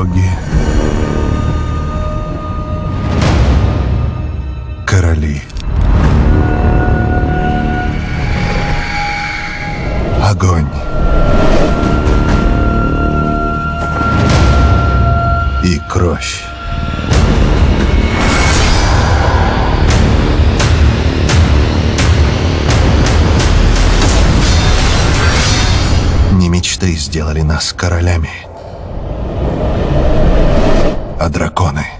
боги, короли. Огонь. И кровь. Не мечты сделали нас королями а драконы —